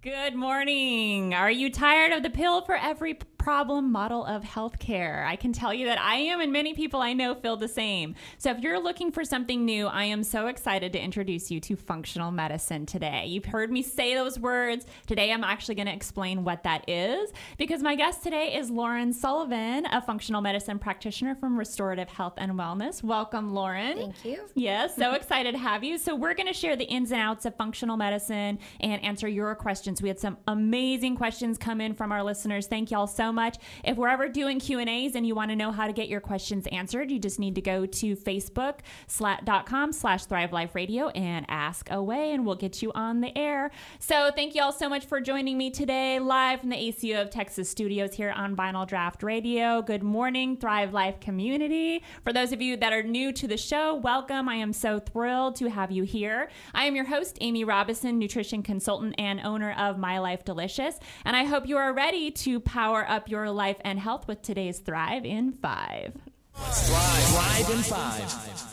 Good morning. Are you tired of the pill for every problem model of healthcare? I can tell you that I am, and many people I know feel the same. So, if you're looking for something new, I am so excited to introduce you to functional medicine today. You've heard me say those words. Today, I'm actually going to explain what that is because my guest today is Lauren Sullivan, a functional medicine practitioner from Restorative Health and Wellness. Welcome, Lauren. Thank you. Yes, so excited to have you. So, we're going to share the ins and outs of functional medicine and answer your questions. We had some amazing questions come in from our listeners. Thank y'all so much. If we're ever doing Q and A's and you want to know how to get your questions answered, you just need to go to facebook.com slash Thrive Life Radio and ask away, and we'll get you on the air. So thank y'all so much for joining me today live from the ACO of Texas studios here on Vinyl Draught Radio. Good morning, Thrive Life community. For those of you that are new to the show, welcome. I am so thrilled to have you here. I am your host, Amy Robison, nutrition consultant and owner of My Life Delicious. And I hope you are ready to power up your life and health with today's Thrive in Five. Thrive, Thrive in Five.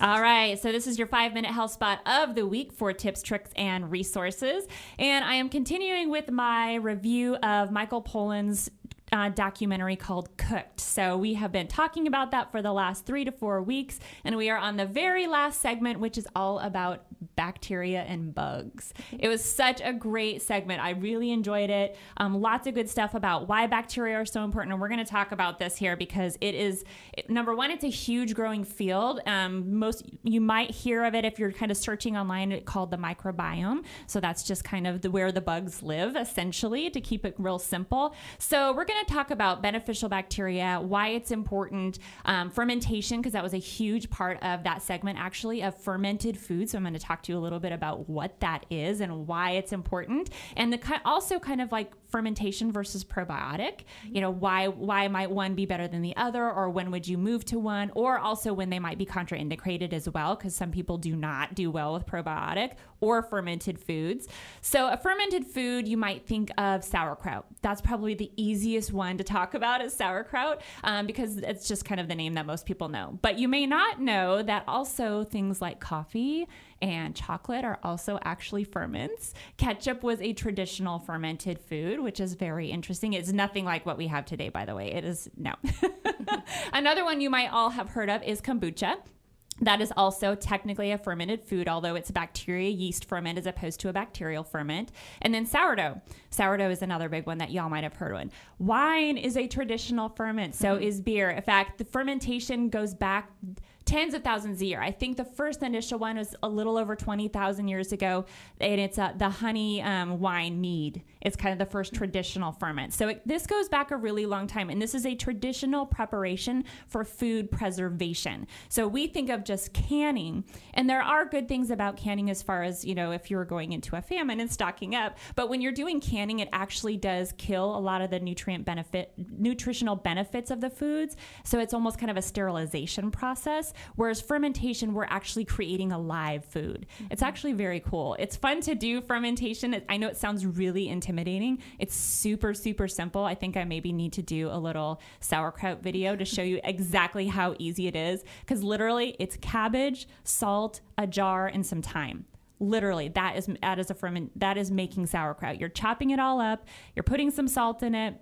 All right, so this is your five minute health spot of the week for tips, tricks, and resources. And I am continuing with my review of Michael Pollan's uh, documentary called Cooked. So we have been talking about that for the last three to four weeks, and we are on the very last segment, which is all about bacteria and bugs. It was such a great segment. I really enjoyed it. Um, lots of good stuff about why bacteria are so important, and we're going to talk about this here because it is number one. It's a huge growing field. Um, most you might hear of it if you're kind of searching online. It's called the microbiome. So that's just kind of the, where the bugs live, essentially, to keep it real simple. So we're going to to talk about beneficial bacteria, why it's important, um, fermentation, because that was a huge part of that segment, actually, of fermented food. So I'm going to talk to you a little bit about what that is and why it's important, and the also kind of like fermentation versus probiotic. You know, why why might one be better than the other, or when would you move to one, or also when they might be contraindicated as well, because some people do not do well with probiotic or fermented foods. So a fermented food, you might think of sauerkraut. That's probably the easiest one to talk about is sauerkraut um, because it's just kind of the name that most people know. But you may not know that also things like coffee and chocolate are also actually ferments. Ketchup was a traditional fermented food, which is very interesting. It's nothing like what we have today, by the way. It is no. Another one you might all have heard of is kombucha. That is also technically a fermented food, although it's a bacteria yeast ferment as opposed to a bacterial ferment. And then sourdough. Sourdough is another big one that y'all might have heard of. Wine is a traditional ferment, so mm-hmm. is beer. In fact, the fermentation goes back tens of thousands a year. I think the first initial one was a little over 20,000 years ago, and it's uh, the honey um, wine mead. It's kind of the first traditional ferment. So it, this goes back a really long time, and this is a traditional preparation for food preservation. So we think of just canning, and there are good things about canning as far as, you know, if you're going into a famine and stocking up. But when you're doing canning, it actually does kill a lot of the nutrient benefit, nutritional benefits of the foods. So it's almost kind of a sterilization process. Whereas fermentation, we're actually creating a live food. Mm-hmm. It's actually very cool. It's fun to do fermentation. I know it sounds really intimidating. It's super, super simple. I think I maybe need to do a little sauerkraut video to show you exactly how easy it is. Because literally, it's cabbage, salt, a jar, and some thyme literally that is that is a ferment that is making sauerkraut you're chopping it all up you're putting some salt in it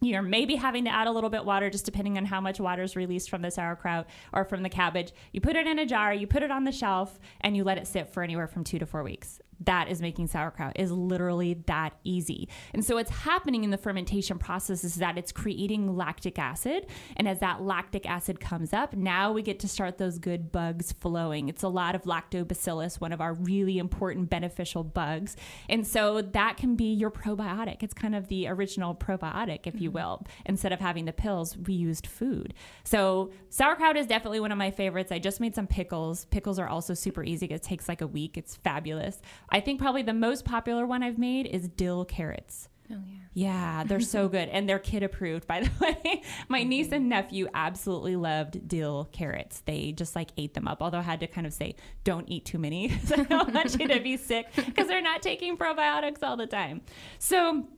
you're maybe having to add a little bit water just depending on how much water is released from the sauerkraut or from the cabbage. You put it in a jar, you put it on the shelf, and you let it sit for anywhere from two to four weeks that is making sauerkraut is literally that easy. And so what's happening in the fermentation process is that it's creating lactic acid. And as that lactic acid comes up, now we get to start those good bugs flowing. It's a lot of lactobacillus, one of our really important beneficial bugs. And so that can be your probiotic. It's kind of the original probiotic, if you mm-hmm. will. Instead of having the pills, we used food. So sauerkraut is definitely one of my favorites. I just made some pickles. Pickles are also super easy. It takes like a week. It's fabulous. I think probably the most popular one I've made is dill carrots. Oh yeah. Yeah, they're so good and they're kid approved by the way. My niece and nephew absolutely loved dill carrots. They just like ate them up. Although I had to kind of say don't eat too many. I don't want you to be sick because they're not taking probiotics all the time. So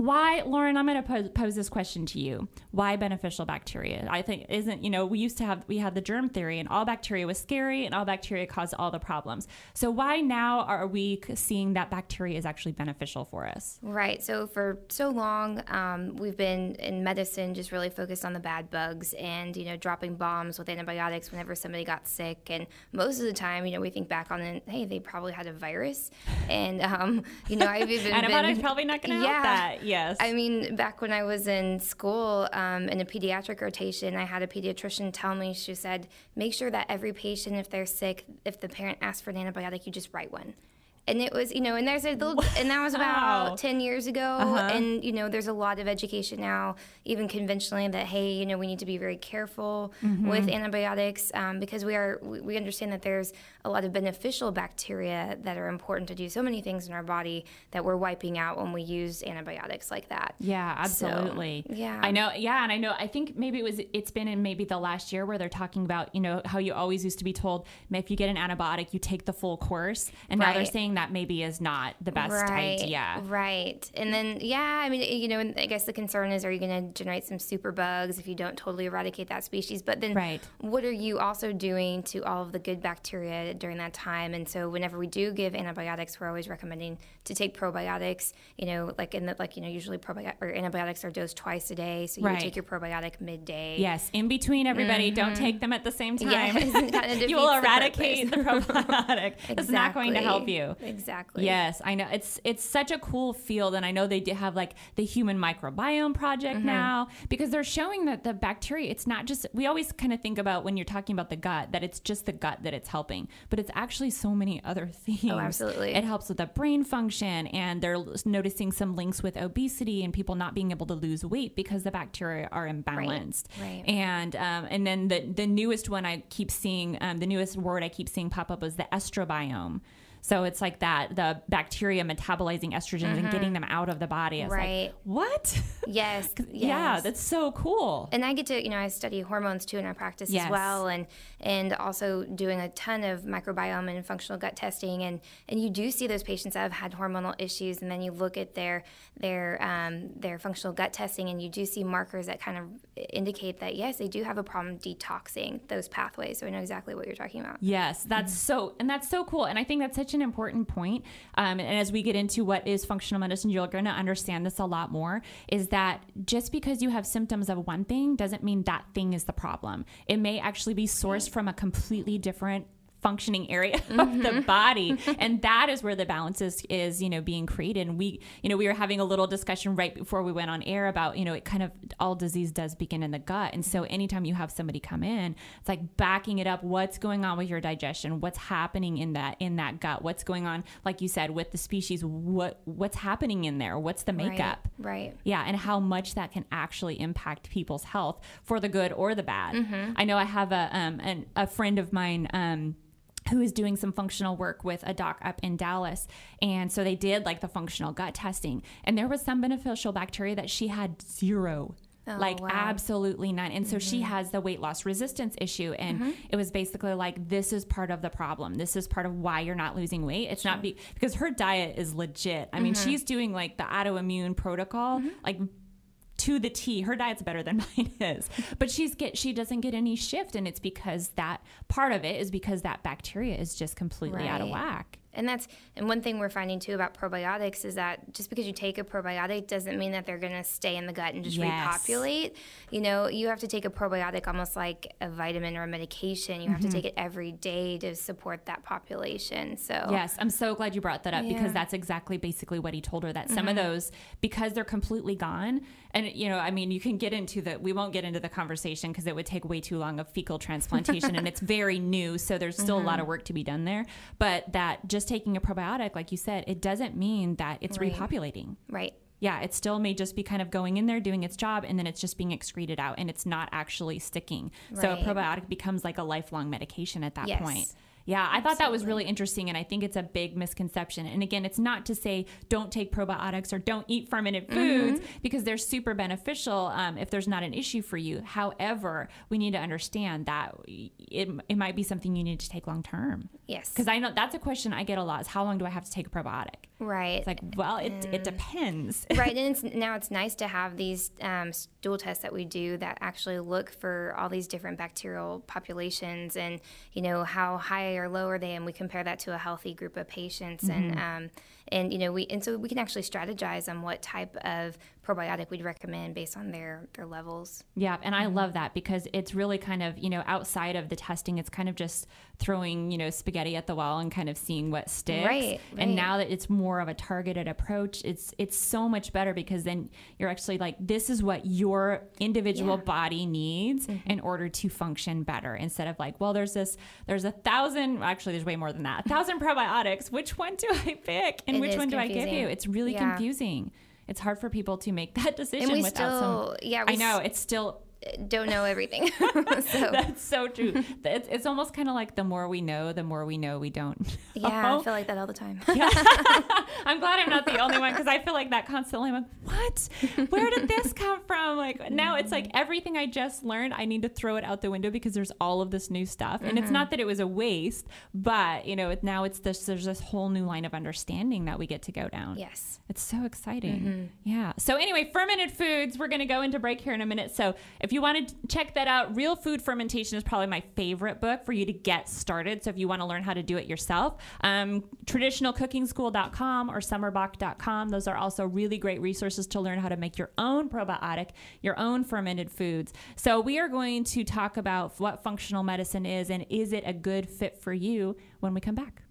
why lauren i'm going to pose, pose this question to you. Why beneficial bacteria? I think isn't you know we used to have we had the germ theory and all bacteria was scary and all bacteria caused all the problems. So why now are we seeing that bacteria is actually beneficial for us? Right. So for so long, um, we've been in medicine just really focused on the bad bugs and you know dropping bombs with antibiotics whenever somebody got sick. And most of the time, you know, we think back on it, hey, they probably had a virus, and um, you know, I've even antibiotics been, probably not going to help that yes I mean, back when I was in school um, in a pediatric rotation, I had a pediatrician tell me, she said, make sure that every patient, if they're sick, if the parent asks for an antibiotic, you just write one. And it was, you know, and there's a little, and that was Wow. about 10 years ago. And, you know, there's a lot of education now, even conventionally, that, hey, you know, we need to be very careful with antibiotics um, because we are, we understand that there's a lot of beneficial bacteria that are important to do so many things in our body that we're wiping out when we use antibiotics like that. Yeah, So, absolutely. yeah. I know. Yeah, and I know. I think maybe it was. It's been in maybe the last year where they're talking about you know how you always used to be told if you get an antibiotic you take the full course, and now they're saying that maybe is not the best idea. Right. And then, yeah, I mean, you know, I guess the concern is are you going to generate some super bugs if you don't totally eradicate that species? But then, Right. what are you also doing to all of the good bacteria during that time? And so, whenever we do give antibiotics, we're always recommending to take probiotics. You know, like in the like you know, usually probiotic or antibiotics are dosed twice a day, so you Right. take your probiotic midday. Yes, in between everybody, don't take them at the same time. Yes, you will the eradicate the, purpose. probiotic. It's not going to help you. Exactly. Yes, I know. It's it's such a cool field, and I know they do have like the Human Microbiome Project Mm-hmm. now because they're showing that the bacteria. It's not just we always kind of think about when you're talking about the gut that it's just the gut that it's helping, but it's actually so many other things. Oh, absolutely. It helps with the brain function, and they're noticing some links with obesity and people not being able to lose weight because the bacteria are imbalanced. right. And um, and then the the newest one I keep seeing, um, the newest word I keep seeing pop up is the estrobolome. So it's like that the bacteria metabolizing estrogens and getting them out of the body. It's Mm-hmm. Right. like what? Yes. Yeah, that's so cool. and I get to, you know, I study hormones too in our practice Yes. as well, and and also doing a ton of microbiome and functional gut testing, and and you do see those patients that have had hormonal issues, and then you look at their their um, their functional gut testing, and you do see markers that kind of indicate that yes, they do have a problem detoxing those pathways. So I know exactly what you're talking about. Yes, that's so, and that's so cool. And I think that's such an important point. Um, and as we get into what is functional medicine, you're going to understand this a lot more. Is that just because you have symptoms of one thing doesn't mean that thing is the problem. It may actually be sourced from a completely different functioning area of the body. And that is where the balance is is you know being created. And we you know we were having a little discussion right before we went on air about you know it kind of all disease does begin in the gut. And so anytime you have somebody come in it's like backing it up. What's going on with your digestion? What's happening in that in that gut? What's going on like you said with the species? What what's happening in there? What's the makeup? Right. yeah, and how much that can actually impact people's health for the good or the bad. I know I have a um an, a friend of mine um who is doing some functional work with a doc up in Dallas. And so they did like the functional gut testing. And there was some beneficial bacteria that she had zero. Oh, like wow. absolutely none. And so she mm-hmm. has the weight loss resistance issue. And mm-hmm. it was basically like, this is part of the problem. This is part of why you're not losing weight. It's not be- because her diet is legit. I mean, mm-hmm. she's doing like the autoimmune protocol, like to the T. Her diet's better than mine is, but she's get she doesn't get any shift, and it's because that part of it is because that bacteria is just completely out of whack. And that's and one thing we're finding too about probiotics is that just because you take a probiotic doesn't mean that they're going to stay in the gut and just Yes. repopulate. You know, you have to take a probiotic almost like a vitamin or a medication. You have Mm-hmm. to take it every day to support that population. So Yes, I'm so glad you brought that up Yeah. because that's exactly basically what he told her that some of those because they're completely gone and you know I mean you can get into the we won't get into the conversation because it would take way too long of fecal transplantation and it's very new so there's still a lot of work to be done there but that just taking a probiotic like you said it doesn't mean that it's Right. repopulating right. yeah, it still may just be kind of going in there doing its job and then it's just being excreted out and it's not actually sticking. So a probiotic becomes like a lifelong medication at that Yes. point. Yeah, I thought that was really interesting and I think it's a big misconception. And again, it's not to say don't take probiotics or don't eat fermented foods because they're super beneficial um, if there's not an issue for you. However, we need to understand that it, it might be something you need to take long term. Yes. Because I know that's a question I get a lot is how long do I have to take a probiotic? Right. It's like, well, it, it depends. right, and it's, now it's nice to have these um, stool tests that we do that actually look for all these different bacterial populations, and you know how high or low are they, and we compare that to a healthy group of patients, and um, and you know we and so we can actually strategize on what type of probiotic we'd recommend based on their their levels. Yeah, and I love that because it's really kind of, you know, outside of the testing, it's kind of just throwing, you know, spaghetti at the wall and kind of seeing what sticks. Right, And right. now that it's more of a targeted approach, it's it's so much better because then you're actually like this is what your individual Yeah. Mm-hmm. body needs in order to function better instead of like, well, there's this there's a thousand actually there's way more than that. A thousand probiotics. Which one do I pick? And It which one do I give you? It's really Yeah. confusing. It's hard for people to make that decision without some still- yeah, I know it's still Don't know everything, so that's so true. it's, it's almost kind of like the more we know, the more we know we don't. yeah. I feel like that all the time. I'm glad I'm not the only one because I feel like that constantly. I'm like, what? Where did this come from? Like now it's like mm-hmm. everything I just learned, I need to throw it out the window because there's all of this new stuff. And it's mm-hmm. not that it was a waste, but you know, it, now it's this. There's this whole new line of understanding that we get to go down. yes. It's so exciting. Mm-hmm. Yeah. So anyway, fermented foods. We're going to go into break here in a minute. So if you want to check that out, Real Food Fermentation is probably my favorite book for you to get started. So if you want to learn how to do it yourself, um, traditionalcookingschool.com or summerbock.com. Those are also really great resources to learn how to make your own probiotic, your own fermented foods. So we are going to talk about what functional medicine is and is it a good fit for you when we come back.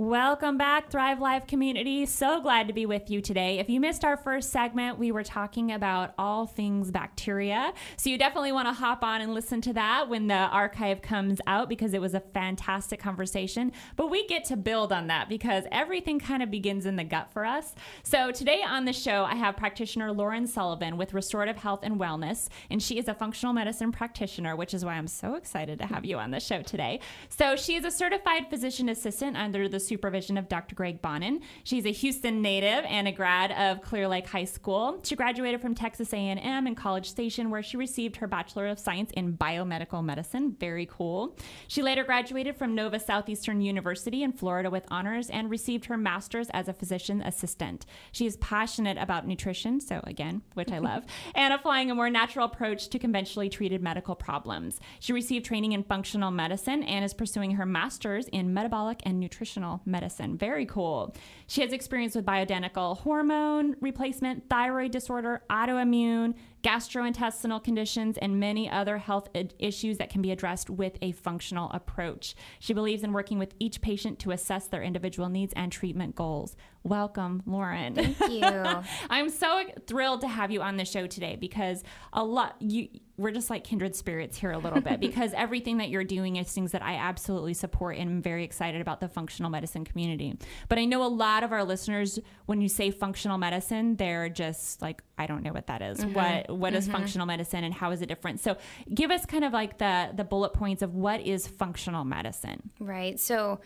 Welcome back, Thrive Life community. So glad to be with you today. If you missed our first segment, we were talking about all things bacteria. So you definitely want to hop on and listen to that when the archive comes out because it was a fantastic conversation. But we get to build on that because everything kind of begins in the gut for us. So today on the show, I have practitioner Lauren Sullivan with Restorative Health and Wellness, and she is a functional medicine practitioner, which is why I'm so excited to have you on the show today. So she is a certified physician assistant under the supervision of Dr. Greg Bonin. She's a Houston native and a grad of Clear Lake High School. She graduated from Texas A&M in College Station, where she received her Bachelor of Science in Biomedical Medicine. Very cool. She later graduated from Nova Southeastern University in Florida with honors and received her master's as a physician assistant. She is passionate about nutrition, so again, which I love, and applying a more natural approach to conventionally treated medical problems. She received training in functional medicine and is pursuing her master's in metabolic and nutritional medicine. Very cool. She has experience with bioidentical hormone replacement, thyroid disorder, autoimmune, gastrointestinal conditions, and many other health issues that can be addressed with a functional approach. She believes in working with each patient to assess their individual needs and treatment goals. Welcome, Lauren. Thank you. I'm so thrilled to have you on the show today because a lot you we're just like kindred spirits here a little bit because everything that you're doing is things that I absolutely support and I'm very excited about the functional medicine community. But I know a lot of our listeners when you say functional medicine, they're just like I don't know what that is. Mm-hmm. What what is mm-hmm. functional medicine and how is it different? So give us kind of like the the bullet points of what is functional medicine. Right. So,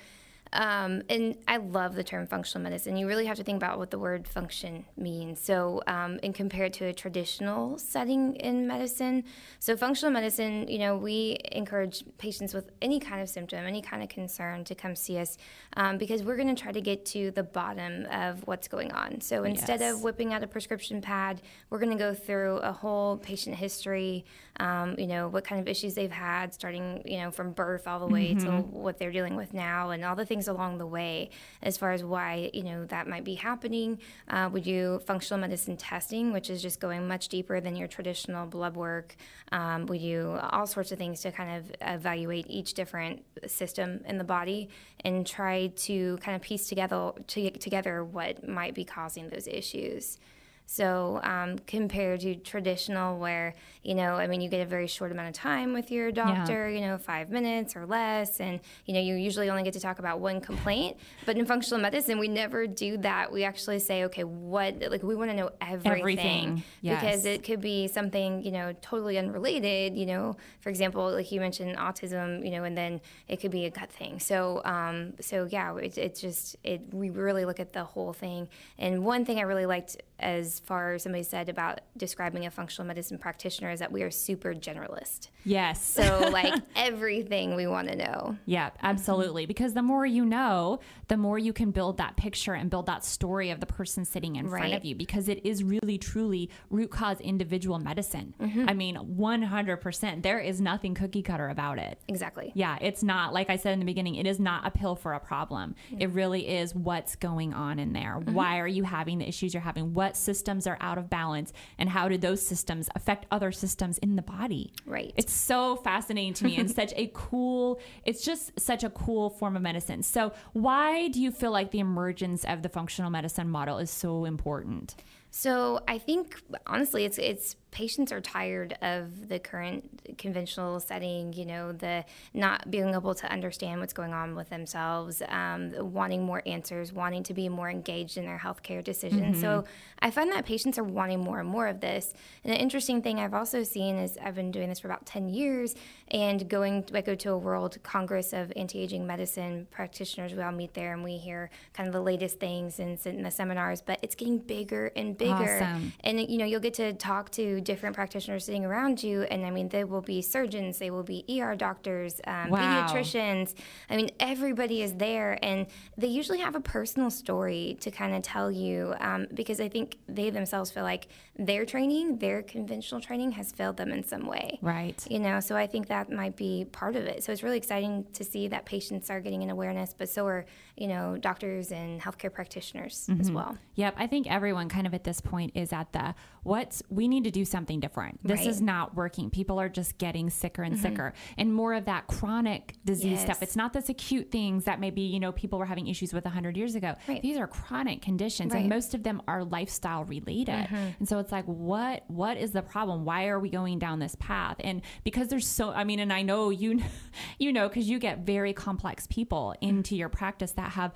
um, and I love the term functional medicine. You really have to think about what the word function means. So, um, and compare it to a traditional setting in medicine. So, functional medicine, you know, we encourage patients with any kind of symptom, any kind of concern to come see us um, because we're going to try to get to the bottom of what's going on. So, instead Yes. of whipping out a prescription pad, we're going to go through a whole patient history, um, you know, what kind of issues they've had, starting, you know, from birth all the way to what they're dealing with now, and all the things along the way as far as why, you know, that might be happening. Uh, we do functional medicine testing, which is just going much deeper than your traditional blood work. Um, we do all sorts of things to kind of evaluate each different system in the body and try to kind of piece together to, together what might be causing those issues. So um, compared to traditional, where you know, I mean, you get a very short amount of time with your doctor, you know, five minutes or less, and you know, you usually only get to talk about one complaint. But in functional medicine, we never do that. We actually say, okay, what like we want to know everything, Everything, because it could be something you know totally unrelated. You know, for example, like you mentioned autism, you know, and then it could be a gut thing. So, um, so yeah, it, it's just it. We really look at the whole thing. And one thing I really liked as as far as somebody said about describing a functional medicine practitioner is that we are super generalist. Yes. So like everything we want to know. Yeah, absolutely. Because the more you know, the more you can build that picture and build that story of the person sitting in front of you because it is really, truly root cause individual medicine. Mm-hmm. I mean, 100%. There is nothing cookie cutter about it. Exactly. Yeah, it's not, like I said in the beginning, it is not a pill for a problem. It really is what's going on in there. Mm-hmm. Why are you having the issues you're having? What systems are out of balance? And how do those systems affect other systems in the body? Right. It's so fascinating to me and such a cool, it's just such a cool form of medicine. So, why do you feel like the emergence of the functional medicine model is so important? So I think honestly, it's it's patients are tired of the current conventional setting. You know, the not being able to understand what's going on with themselves, um, wanting more answers, wanting to be more engaged in their healthcare decisions. So I find that patients are wanting more and more of this. And an interesting thing I've also seen is I've been doing this for about ten years, and going I go to a World Congress of Anti-Aging Medicine practitioners. We all meet there and we hear kind of the latest things and sit in the seminars. But it's getting bigger and bigger Awesome. and you know you'll get to talk to different practitioners sitting around you and i mean they will be surgeons they will be er doctors um, Wow. pediatricians. I mean everybody is there and they usually have a personal story to kind of tell you um, because i think they themselves feel like their training their conventional training has failed them in some way. Right. you know so i think that might be part of it. So it's really exciting to see that patients are getting an awareness but so are you know doctors and healthcare practitioners as well. Yep, I think everyone kind of at this point is at the what's we need to do something different. This Right. Mm-hmm. is not working. People are just getting sicker and sicker and more of that chronic disease stuff. It's not this acute things that maybe, you know, people were having issues with 100 years ago. Right. These are chronic conditions and Right. Mm-hmm. most of them are lifestyle related. And so it's like what what is the problem? Why are we going down this path? And because there's so I mean and I know you you know cuz you get very complex people Mm-hmm. into your practice that have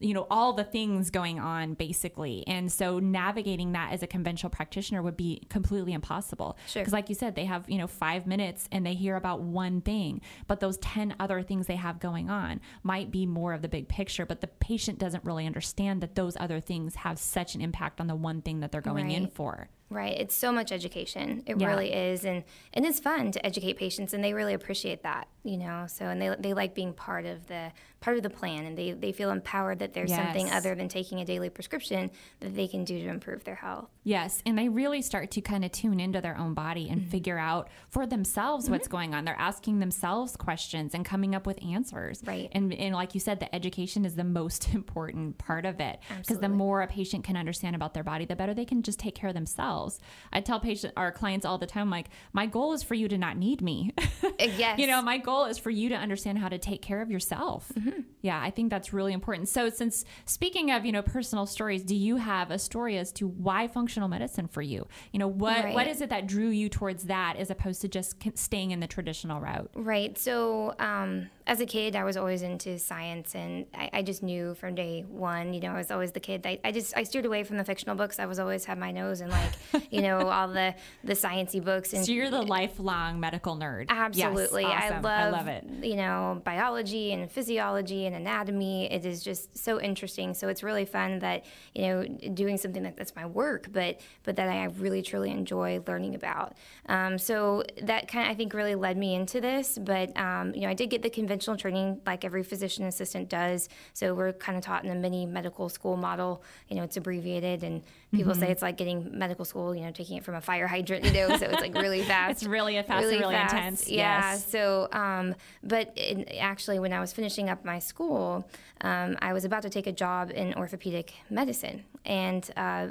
you know all the things going on basically and so navigating that as a conventional practitioner would be completely impossible Sure. because like you said they have you know five minutes and they hear about one thing but those 10 other things they have going on might be more of the big picture but the patient doesn't really understand that those other things have such an impact on the one thing that they're going in for Right. It's so much education. It Yeah. really is. And, and it's fun to educate patients and they really appreciate that, you know. So and they, they like being part of the part of the plan and they, they feel empowered that there's something other than taking a daily prescription that they can do to improve their health. Yes, and they really start to kind of tune into their own body and Mm-hmm. figure out for themselves what's going on. They're asking themselves questions and coming up with answers. Right. And and like you said, the education is the most important part of it because the more a patient can understand about their body, the better they can just take care of themselves. I tell patients, our clients all the time, like my goal is for you to not need me. Uh, yes. you know, my goal is for you to understand how to take care of yourself. Mm-hmm. Yeah, I think that's really important. So, since speaking of, you know, personal stories, do you have a story as to why functional medicine for you? You know, what what Right. is it that drew you towards that as opposed to just staying in the traditional route? Right. So, um, as a kid, I was always into science, and I, I just knew from day one. You know, I was always the kid. That I just I steered away from the fictional books. I was always had my nose in like, you know, all the the sciencey books. And So you're the lifelong medical nerd. Yes, Absolutely. awesome. I, love, I love it. You know, biology and physiology and anatomy. It is just so interesting. So it's really fun that, you know, doing something that, that's my work, but but that I really truly enjoy learning about. Um, so that kind of I think really led me into this. But um, you know, I did get the conventional training like every physician assistant does. So we're kind of taught in a mini medical school model. You know, it's abbreviated and people Mm-hmm. say it's like getting medical school, you know, taking it from a fire hydrant, you know, so it's like really fast. It's really fast and really fast. intense. Yeah. Yes. So, um, but in, actually, when I was finishing up my school, um, I was about to take a job in orthopedic medicine. And uh,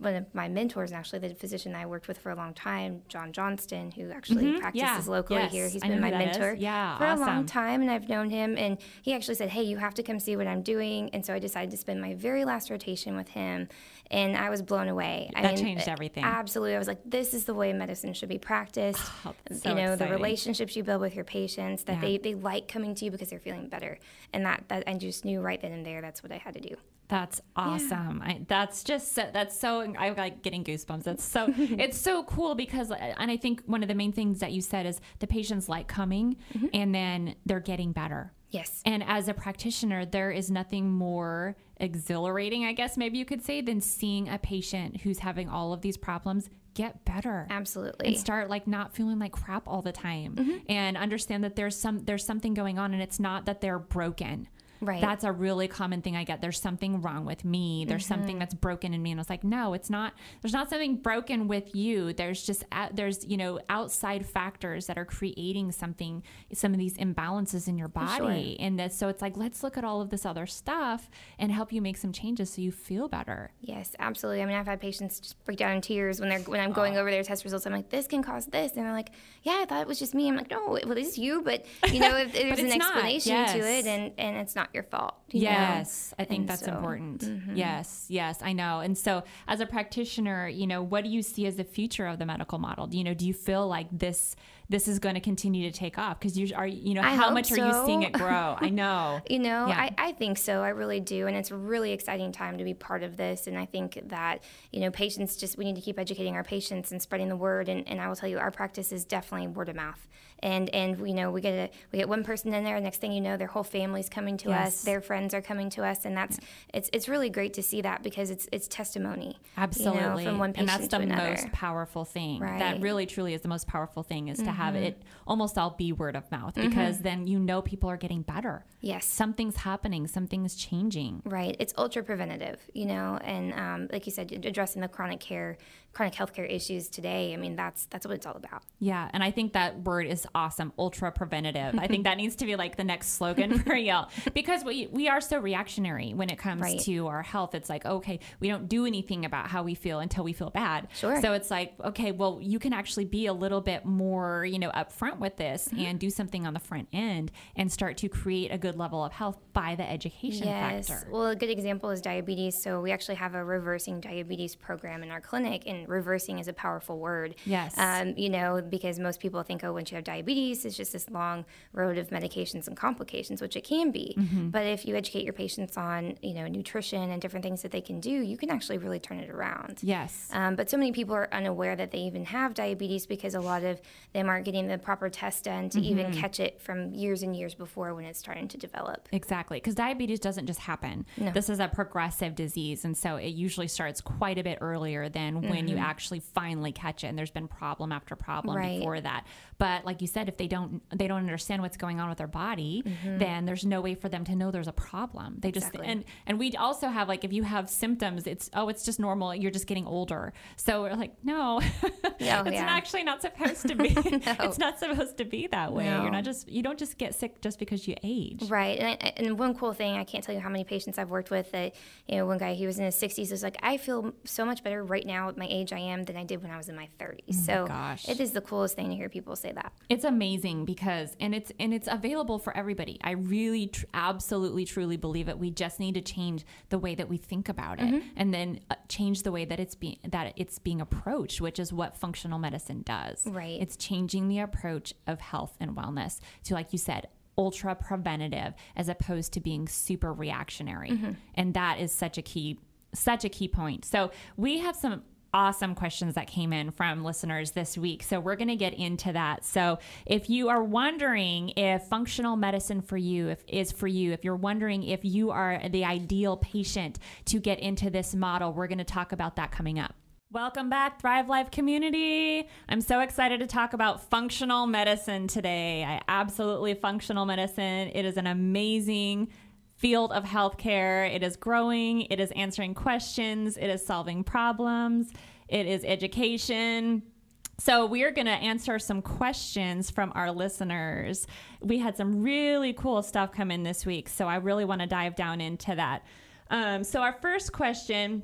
one of my mentors, and actually the physician I worked with for a long time, John Johnston, who actually practices Mm-hmm. Yeah. locally Yes. here, he's I been my mentor Yeah, for a long time, and I've known him. And he actually said, "Hey, you have to come see what I'm doing." And so I decided to spend my very last rotation with him, and I was blown away. I That changed eh, everything. Absolutely, I was like, "This is the way medicine should be practiced." Oh, so you know, the relationships you build with your patients, that Yeah. they, they like coming to you because they're feeling better, and that that I just knew right then and there that's what I had to do. That's awesome. I, that's just so, that's so I'm like getting goosebumps. That's so it's so cool because uh, and I think one of the main things that you said is the patients like coming mm-hmm. and then they're getting better. Yes. And as a practitioner, there is nothing more exhilarating, I guess maybe you could say, than seeing a patient who's having all of these problems get better Absolutely. and start like not feeling like crap all the time Mm-hmm. and understand that there's some there's something going on and it's not that they're broken Right. that's a really common thing i get there's something wrong with me there's something Mm-hmm. that's broken in me and i was like no it's not there's not something broken with you there's just a- there's you know outside factors that are creating something some of these imbalances in your body and that so it's like let's look at all of this other stuff and help you make some changes so you feel better Yes, absolutely. I mean, I've had patients just break down in tears when they're when I'm going over their test results. I'm like, this can cause this, and they're like, yeah, I thought it was just me. I'm like, no, well, it is you, but you know, if there's an it's not. explanation to it, and and it's not your fault. you know? Yes, I think And that's so- mm-hmm. important. Yes, yes, I know. And so, as a practitioner, you know, what do you see as the future of the medical model? Do you know, do you feel like this this is going to continue to take off? Because you are, you know, I how much are you seeing it grow? I know. You know, Yeah. I, I think so. I really do. And it's a really exciting time to be part of this. And I think that, you know, patients just, we need to keep educating our patients and spreading the word. And, and I will tell you, our practice is definitely word of mouth. And, and you know, we get a, we get one person in there. Next thing you know, their whole family's coming to Yes. us. Their friends are coming to us. And that's, it's, it's really great to see that because it's, it's testimony. Absolutely. You know, from one and patient that's the most powerful thing. That Right. Mm-hmm. really truly is the most powerful thing is to have it almost all be word of mouth because then you know people are getting better. Yes. Something's happening, something's changing. Right. It's ultra preventative, you know, and um, like you said, addressing the chronic care, chronic healthcare issues today. I mean, that's that's what it's all about. Yeah, and I think that word is awesome, ultra preventative. I think that needs to be like the next slogan for y'all because we we are so reactionary when it comes Right. to our health. It's like, okay, we don't do anything about how we feel until we feel bad. Sure. So it's like, okay, well, you can actually be a little bit more, you know, upfront with this Mm-hmm. and do something on the front end and start to create a good level of health by the education Yes. factor. Well, a good example is diabetes. So we actually have a reversing diabetes program in our clinic, and reversing is a powerful word. Yes. Um, you know, because most people think, oh, once you have diabetes, it's just this long road of medications and complications, which it can be. Mm-hmm. But if you educate your patients on, you know, nutrition and different things that they can do, you can actually really turn it around. Yes. Um, but so many people are unaware that they even have diabetes because a lot of them aren't getting the proper test done to Mm-hmm. even catch it from years and years before when it's starting to develop. Exactly, because diabetes doesn't just happen. This is a progressive disease, and so it usually starts quite a bit earlier than when you mm. actually finally catch it. And there's been problem after problem Right. before that. But like you said, if they don't they don't understand what's going on with their body, mm-hmm. then there's no way for them to know there's a problem. They just Exactly. and and we also have like if you have symptoms, it's oh it's just normal. You're just getting older. So we're like no, Yeah, oh, it's yeah. actually not supposed to be. It's not supposed to be that way. You're not just you don't just get sick just because you age. Right, and, I, and one cool thing I can't tell you how many patients I've worked with that you know one guy he was in his 60s was like I feel so much better right now at my age I am than I did when I was in my 30s. so gosh. it is the coolest thing to hear people say that. It's amazing because and it's and it's available for everybody. I really tr- absolutely truly believe it. We just need to change the way that we think about it and then uh, change the way that it's being that it's being approached, which is what functional medicine does. Right. It's changing the approach of health and wellness to like you said ultra preventative as opposed to being super reactionary. And that is such a key such a key point. So we have some awesome questions that came in from listeners this week. So we're going to get into that. So if you are wondering if functional medicine for you if, is for you, if you're wondering if you are the ideal patient to get into this model, we're going to talk about that coming up. Welcome back, Thrive Life community. I'm so excited to talk about functional medicine today. I absolutely functional medicine. It is an amazing field of healthcare. It is growing, it is answering questions, it is solving problems, it is education. So, we are going to answer some questions from our listeners. We had some really cool stuff come in this week, so I really want to dive down into that. Um, so, our first question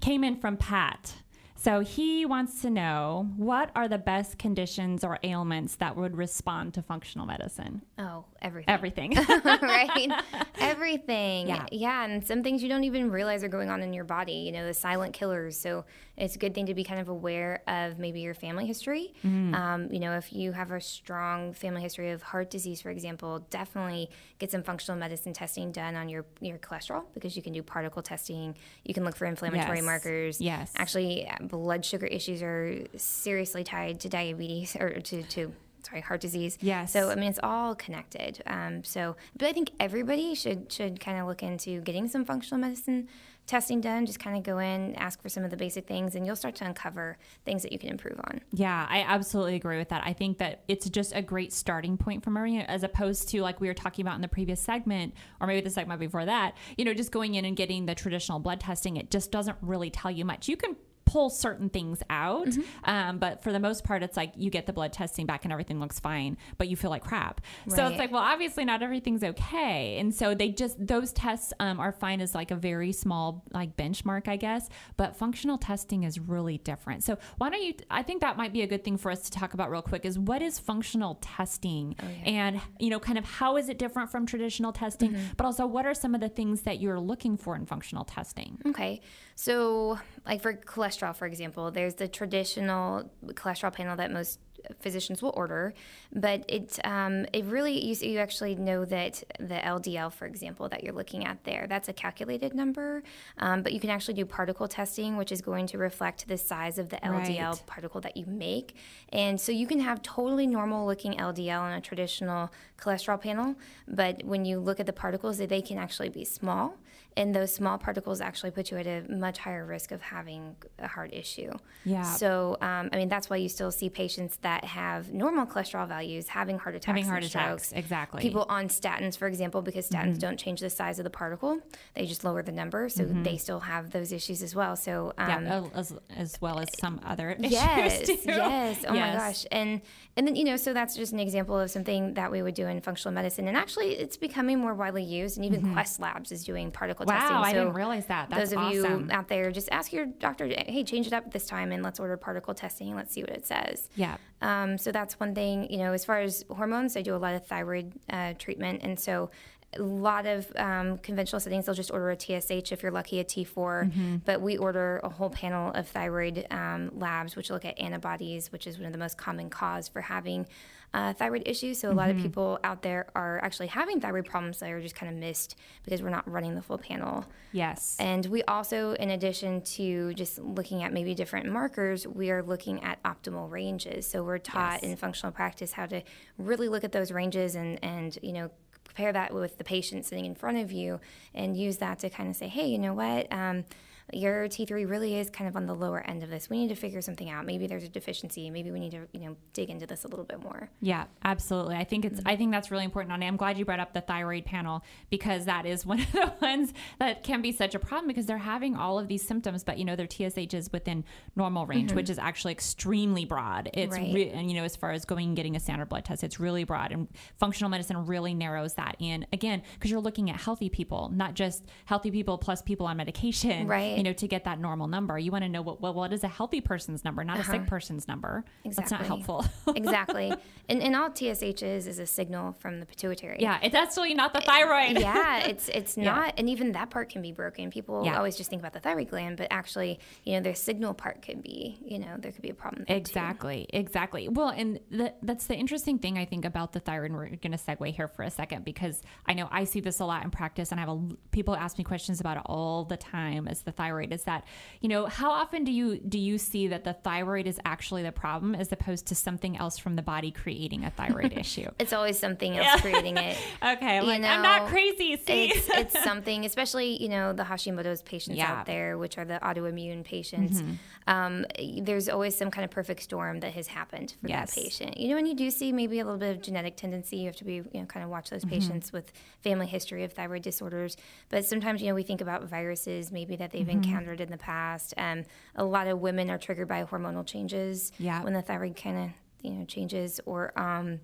came in from Pat. So he wants to know what are the best conditions or ailments that would respond to functional medicine? Oh, everything. Everything. right? Everything. Yeah. Yeah. And some things you don't even realize are going on in your body, you know, the silent killers. So it's a good thing to be kind of aware of maybe your family history. Mm-hmm. Um, you know, if you have a strong family history of heart disease, for example, definitely get some functional medicine testing done on your, your cholesterol because you can do particle testing. You can look for inflammatory Yes. markers. Yes. Actually, blood sugar issues are seriously tied to diabetes or to, to sorry, heart disease. Yes. So I mean, it's all connected. Um, so, but I think everybody should should kind of look into getting some functional medicine testing done. Just kind of go in, ask for some of the basic things, and you'll start to uncover things that you can improve on. Yeah, I absolutely agree with that. I think that it's just a great starting point for Maria, as opposed to like we were talking about in the previous segment, or maybe the segment before that. You know, just going in and getting the traditional blood testing, it just doesn't really tell you much. You can pull certain things out. Mm-hmm. Um, but for the most part, it's like you get the blood testing back and everything looks fine, but you feel like crap. So it's like, well, obviously not everything's okay. And so they just, those tests um, are fine as like a very small like benchmark, I guess. But functional testing is really different. So why don't you, I think that might be a good thing for us to talk about real quick is what is functional testing and, you know, kind of how is it different from traditional testing, but also what are some of the things that you're looking for in functional testing? Okay. So, like for cholesterol, for example, there's the traditional cholesterol panel that most physicians will order, but it um, it really you, you actually know that the LDL, for example, that you're looking at there, that's a calculated number, um, but you can actually do particle testing, which is going to reflect the size of the LDL Right. particle that you make, and so you can have totally normal looking LDL on a traditional cholesterol panel, but when you look at the particles, they can actually be small and those small particles actually put you at a much higher risk of having a heart issue. Yeah. So, um, I mean, that's why you still see patients that have normal cholesterol values having heart attacks. Having heart attacks, strokes. exactly. People on statins, for example, because statins don't change the size of the particle; they just lower the number, so they still have those issues as well. So, um, yeah, as, as well as some other issues Yes, yes. Oh my gosh. And and then you know, so that's just an example of something that we would do in functional medicine. And actually, it's becoming more widely used. And even Quest Labs is doing particle Mm-hmm. Wow, testing. I So didn't realize that. That's those of awesome. you out there, just ask your doctor, hey, change it up this time, and let's order particle testing. Let's see what it says. Yeah. Um, so that's one thing. You know, as far as hormones, I do a lot of thyroid uh, treatment, and so a lot of um, conventional settings, they'll just order a TSH if you're lucky, a T4. But we order a whole panel of thyroid um, labs, which look at antibodies, which is one of the most common cause for having uh, thyroid issues. So a lot of people out there are actually having thyroid problems that are just kind of missed because we're not running the full panel. Yes. And we also, in addition to just looking at maybe different markers, we are looking at optimal ranges. So we're taught Yes. in functional practice how to really look at those ranges and, and you know, compare that with the patient sitting in front of you and use that to kind of say, hey, you know what? Um, your T3 really is kind of on the lower end of this. We need to figure something out. Maybe there's a deficiency. Maybe we need to, you know, dig into this a little bit more. Yeah, absolutely. I think it's Mm-hmm. I think that's really important. And I'm glad you brought up the thyroid panel because that is one of the ones that can be such a problem because they're having all of these symptoms, but you know their TSH is within normal range, which is actually extremely broad. It's Mm-hmm. Right. re- and you know as far as going and getting a standard blood test, it's really broad, and functional medicine really narrows that in again because you're looking at healthy people, not just healthy people plus people on medication, Right. You know to get that normal number, you want to know what well, what is a healthy person's number, not a sick person's number. Exactly. That's not Uh-huh. Helpful. exactly. And, and all TSH is is a signal from the pituitary. Yeah, it's actually not the thyroid. yeah, it's it's Yeah. not, and even that part can be broken. People Yeah. always just think about the thyroid gland, but actually, you know, their signal part could be, you know, there could be a problem. There too. Exactly, exactly. Well, and the, that's the interesting thing I think about the thyroid. And we're going to segue here for a second because I know I see this a lot in practice, and I have a, people ask me questions about it all the time. As the thyroid is that, you know, how often do you do you see that the thyroid is actually the problem as opposed to something else from the body creating a thyroid issue? It's always something else creating it. Okay, I'm like I'm not crazy. See, It's it's something, especially you know the Hashimoto's patients Yeah. Mm-hmm. out there, which are the autoimmune patients. Um, there's always some kind of perfect storm that has happened for Yes. that patient. You know, and you do see maybe a little bit of genetic tendency. You have to be you know kind of watch those Mm-hmm. patients with family history of thyroid disorders. But sometimes you know we think about viruses maybe that they've Mm-hmm. encountered in the past. Um, a lot of women are triggered by hormonal changes. Yeah. when the thyroid kind of you know changes or um,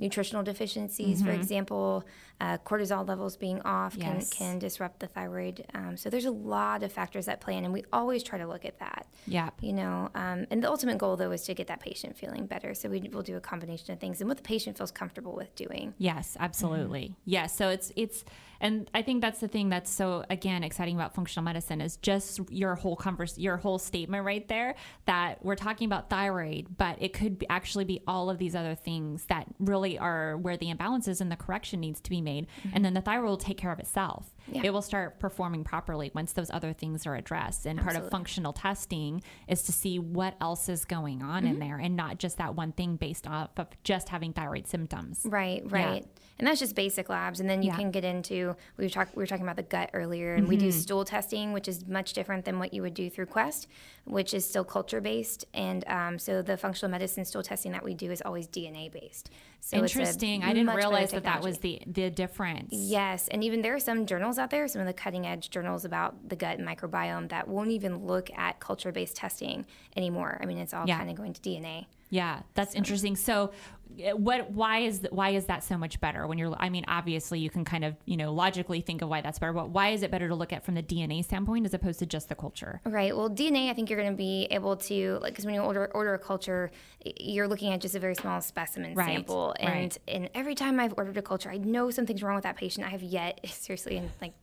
nutritional deficiencies, for example, uh, cortisol levels being off Mm-hmm. Yes. can, can disrupt the thyroid. Um, so there's a lot of factors that play in, and we always try to look at that. yeah, You know, um, and the ultimate goal though is to get that patient feeling better. So we will do a combination of things and what the patient feels comfortable with doing. Yes, absolutely. Yes. So it's it's and I think that's the thing that's so again exciting about functional medicine is just your whole converse your whole statement right there that we're talking about thyroid, but it could be, actually be all of these other things that really are where the imbalance is and the correction needs to be made, mm-hmm. and then the thyroid will take care of itself. Yeah. it will start performing properly once those other things are addressed. And part of functional testing is to see what else is going on Mm-hmm. in there and not just that one thing based off of just having thyroid symptoms. Right, right. And that's just basic labs, and then you Yeah. can get into we were talk we were talking about the gut earlier, and we do Mm-hmm. stool testing, which is much different than what you would do through Quest, which is still culture based, and um, so the functional medicine stool testing that we do is always DNA based. So Interesting. I didn't realize that that was the the difference. Yes, and even there are some journals out there, some of the cutting edge journals about the gut microbiome that won't even look at culture based testing anymore. I mean, it's all Yeah. kind of going to DNA. Yeah, that's interesting. So, uh, what? Why is why is that so much better? When you're, I mean, obviously you can kind of you know logically think of why that's better, but why is it better to look at from the DNA standpoint as opposed to just the culture? Right. Well, DNA, I think you're going to be able to, like, because when you order order a culture, you're looking at just a very small specimen Right, sample, and right. and every time I've ordered a culture, I know something's wrong with that patient. I have yet, seriously, in like.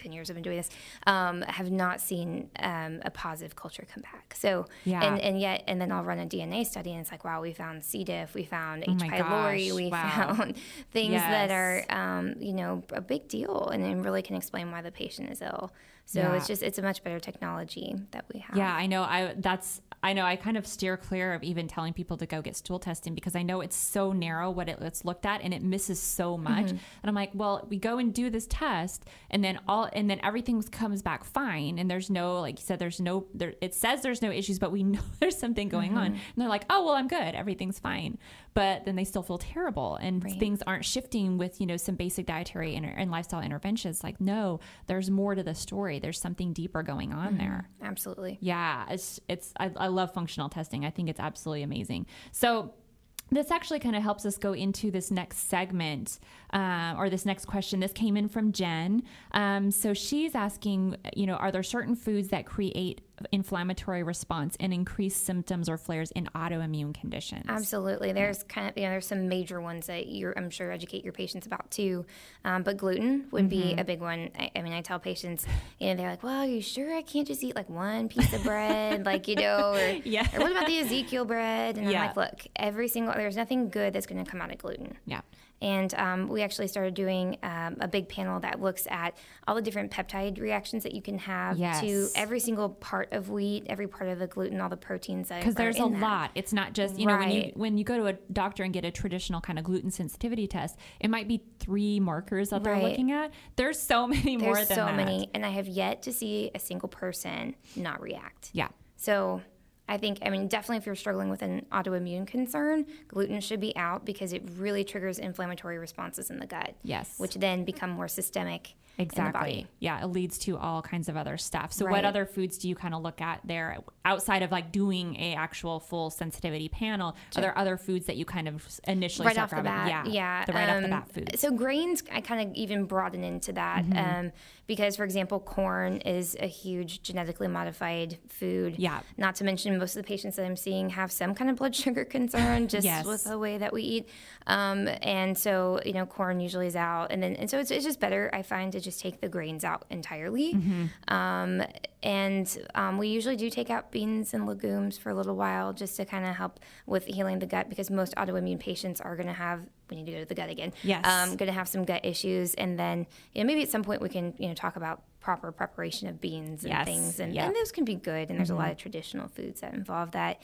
10 years I've been doing this, um, have not seen um, a positive culture come back. So, Yeah. and, and yet, and then I'll run a DNA study and it's like, wow, we found C. diff, we found H. Oh pylori, gosh, we wow. found things that are, um, you know, a big deal and then really can explain why the patient is ill. So Yeah. it's just, it's a much better technology that we have. Yeah, I know. I that's I know. I kind of steer clear of even telling people to go get stool testing because I know it's so narrow what it, it's looked at and it misses so much. Mm-hmm. And I'm like, well, we go and do this test, and then all and then everything comes back fine, and there's no like you said, there's no there. It says there's no issues, but we know there's something going on, Mm-hmm. and they're like, oh well, I'm good, everything's fine, but then they still feel terrible, and Right. things aren't shifting with you know some basic dietary and, and lifestyle interventions. Like, no, there's more to the story. There's something deeper going on mm-hmm. there. Absolutely. Yeah, it's it's I, I love functional testing. I think it's absolutely amazing. So this actually kind of helps us go into this next segment uh, or this next question. This came in from Jen. Um, so she's asking, you know, are there certain foods that create inflammatory response and increase symptoms or flares in autoimmune conditions? Absolutely. There's kind of, you know, there's some major ones that you're, I'm sure, educate your patients about too. Um, but gluten would be Mm-hmm. a big one. I, I mean, I tell patients, you know, they're like, well, are you sure I can't just eat like one piece of bread? like, you know, or, Yeah. or what about the Ezekiel bread? And Yeah. I'm like, look, every single, there's nothing good that's going to come out of gluten. Yeah. And um, we actually started doing um, a big panel that looks at all the different peptide reactions that you can have to every single part of wheat, every part of the gluten, all the proteins that because there's a that. lot. It's not just you know when you when you go to a doctor and get a traditional kind of gluten sensitivity test, it might be three markers that they're looking at. There's so many more that There's than so that. many, and I have yet to see a single person not react. Yeah. So I think, I mean, definitely if you're struggling with an autoimmune concern, gluten should be out because it really triggers inflammatory responses in the gut. Yes. Which then become more systemic Exactly. Yeah, it leads to all kinds of other stuff. So, what other foods do you kind of look at there outside of like doing a actual full sensitivity panel? Are there other foods that you kind of initially right start off the bat. Yeah, Yeah. the right off the um, bat foods. So grains, I kind of even broaden into that Mm-hmm. um, because, for example, corn is a huge genetically modified food. Yeah. Not to mention, most of the patients that I'm seeing have some kind of blood sugar concern just Yes. with the way that we eat. Um, and so, you know, corn usually is out, and then and so it's, it's just better I find to just take the grains out entirely. Mm-hmm. Um, and um, we usually do take out beans and legumes for a little while just to kind of help with healing the gut because most autoimmune patients are going to have we need to go to the gut again. Yes. Um, going to have some gut issues, and then you know maybe at some point we can you know talk about proper preparation of beans and Yes. things, and, Yeah. and those can be good. And there's a lot of traditional foods that involve that.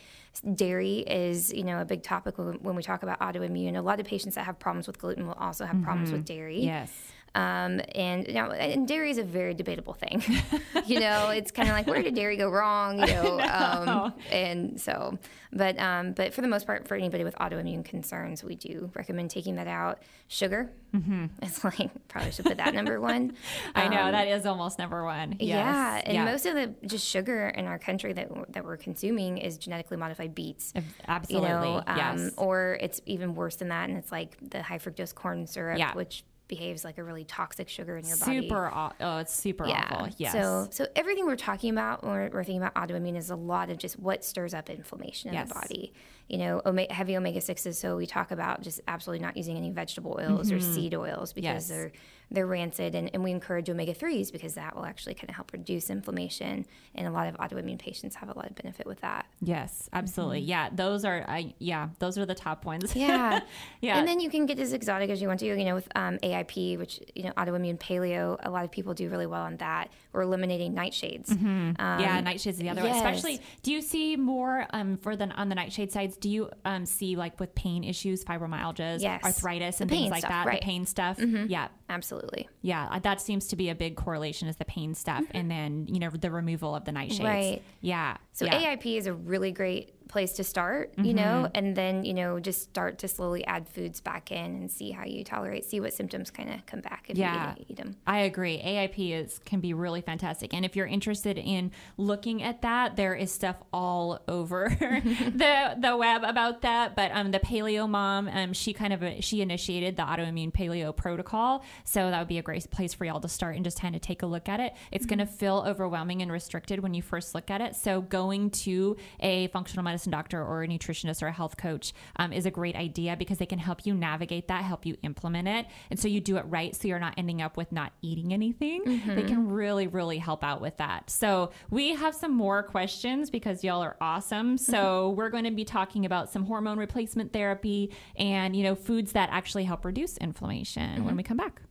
Dairy is you know a big topic when, when we talk about autoimmune. A lot of patients that have problems with gluten will also have problems with dairy. yes. Um, and you know, and dairy is a very debatable thing. you know, it's kind of like where did dairy go wrong? You know, um, and so, but um, but for the most part, for anybody with autoimmune concerns, we do recommend taking that out. Sugar, mm-hmm. it's like probably should put that number one. I know Um, that is almost number one. Yes. Yeah, and yeah. most of the just sugar in our country that we're- that we're consuming is genetically modified beets. absolutely You know, um, yes. or it's even worse than that, and it's like the high fructose corn syrup, Yeah. which behaves like a really toxic sugar in your body. super. aw- Oh, it's super awful. Yes. So, so everything we're talking about when we're, we're thinking about autoimmune is a lot of just what stirs up inflammation in Yes. the body. You know, ome- heavy omega sixes. So we talk about just absolutely not using any vegetable oils or seed oils because Mm-hmm. Yes. they're they're rancid. And, and we encourage omega 3s because that will actually kind of help reduce inflammation. And a lot of autoimmune patients have a lot of benefit with that. Yes, absolutely. Yeah, those are I yeah, those are the top ones. Yeah. Yeah. And then you can get as exotic as you want to, you know, with um, AIP, which, you know, autoimmune paleo, a lot of people do really well on that. Or eliminating nightshades. Um, yeah, nightshades is the other one. Especially, do you see more um, for the on the nightshade sides? Do you um, see like with pain issues, fibromyalgia, Yes. arthritis, and things like stuff, that? right. The pain stuff. Yeah, Absolutely. yeah, uh, that seems to be a big correlation is the pain stuff, and then you know the removal of the nightshades. Right. Yeah. So yeah. AIP is a really great place to start, you know, and then, you know, just start to slowly add foods back in and see how you tolerate, see what symptoms kind of come back if Yeah. you eat, them. I agree. AIP is can be really fantastic, and if you're interested in looking at that, there is stuff all over the the web about that. But um, the Paleo Mom, um, she kind of she initiated the autoimmune paleo protocol, so that would be a great place for y'all to start and just kind of take a look at it. It's going to feel overwhelming and restricted when you first look at it. So going to a functional medicine doctor or a nutritionist or a health coach um, is a great idea because they can help you navigate that, help you implement it, and so you do it right. So you're not ending up with not eating anything. They mm-hmm. can really, really help out with that. So we have some more questions because y'all are awesome. Mm-hmm. So we're going to be talking about some hormone replacement therapy and you know foods that actually help reduce inflammation when mm-hmm. we come back.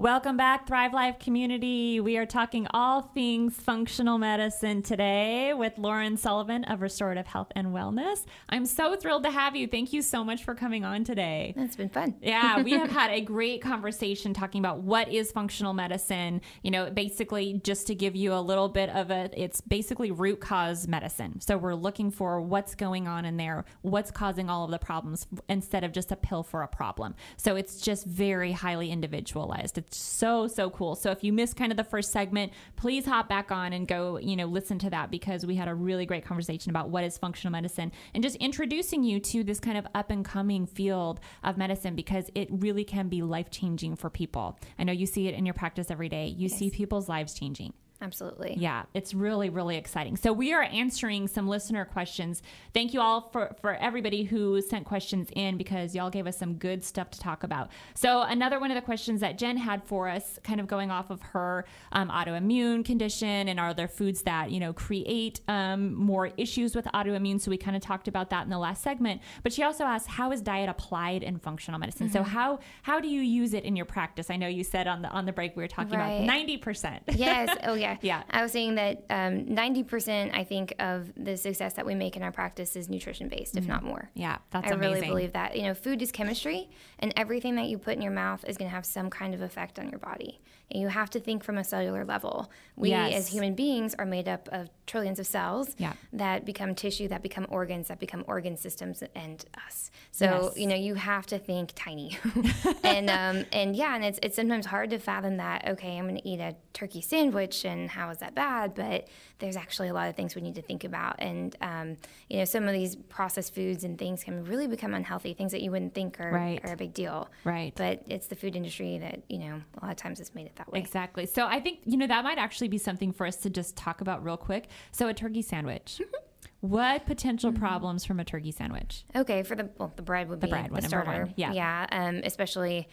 Welcome back, Thrive Life community. We are talking all things functional medicine today with Lauren Sullivan of Restorative Health and Wellness. I'm so thrilled to have you. Thank you so much for coming on today. It's been fun. Yeah, we have had a great conversation talking about what is functional medicine. You know, basically, just to give you a little bit of a, it's basically root cause medicine. So we're looking for what's going on in there, what's causing all of the problems, instead of just a pill for a problem. So it's just very highly individualized. It's so so cool. So if you missed kind of the first segment, please hop back on and go, you know, listen to that because we had a really great conversation about what is functional medicine and just introducing you to this kind of up and coming field of medicine because it really can be life changing for people. I know you see it in your practice every day. You see people's lives changing. Absolutely. Yeah, it's really, really exciting. So we are answering some listener questions. Thank you all for, for everybody who sent questions in because y'all gave us some good stuff to talk about. So another one of the questions that Jen had for us, kind of going off of her um, autoimmune condition and are there foods that, you know, create um, more issues with autoimmune? So we kind of talked about that in the last segment. But she also asked, how is diet applied in functional medicine? So how how do you use it in your practice? I know you said on the on the break we were talking Right. about 90%. yes. Oh, yeah. Yeah. I was saying that um, 90%, I think, of the success that we make in our practice is nutrition based, if not more. Yeah, that's I amazing. really believe that. You know, food is chemistry, and everything that you put in your mouth is going to have some kind of effect on your body. And you have to think from a cellular level. We, Yes. as human beings, are made up of trillions of cells Yeah. that become tissue, that become organs, that become organ systems, and us. So Yes. you know, you have to think tiny. and um, and yeah, and it's it's sometimes hard to fathom that. Okay, I'm going to eat a turkey sandwich, and how is that bad? But there's actually a lot of things we need to think about. And um, you know, some of these processed foods and things can really become unhealthy. Things that you wouldn't think are, Right. are a big deal. Right. But it's the food industry that you know a lot of times has made it that way. Exactly. So I think, you know, that might actually be something for us to just talk about real quick. So a turkey sandwich. what potential problems from a turkey sandwich? Okay, for the well, the bread would be bread, the starter. one, yeah. yeah. Um, especially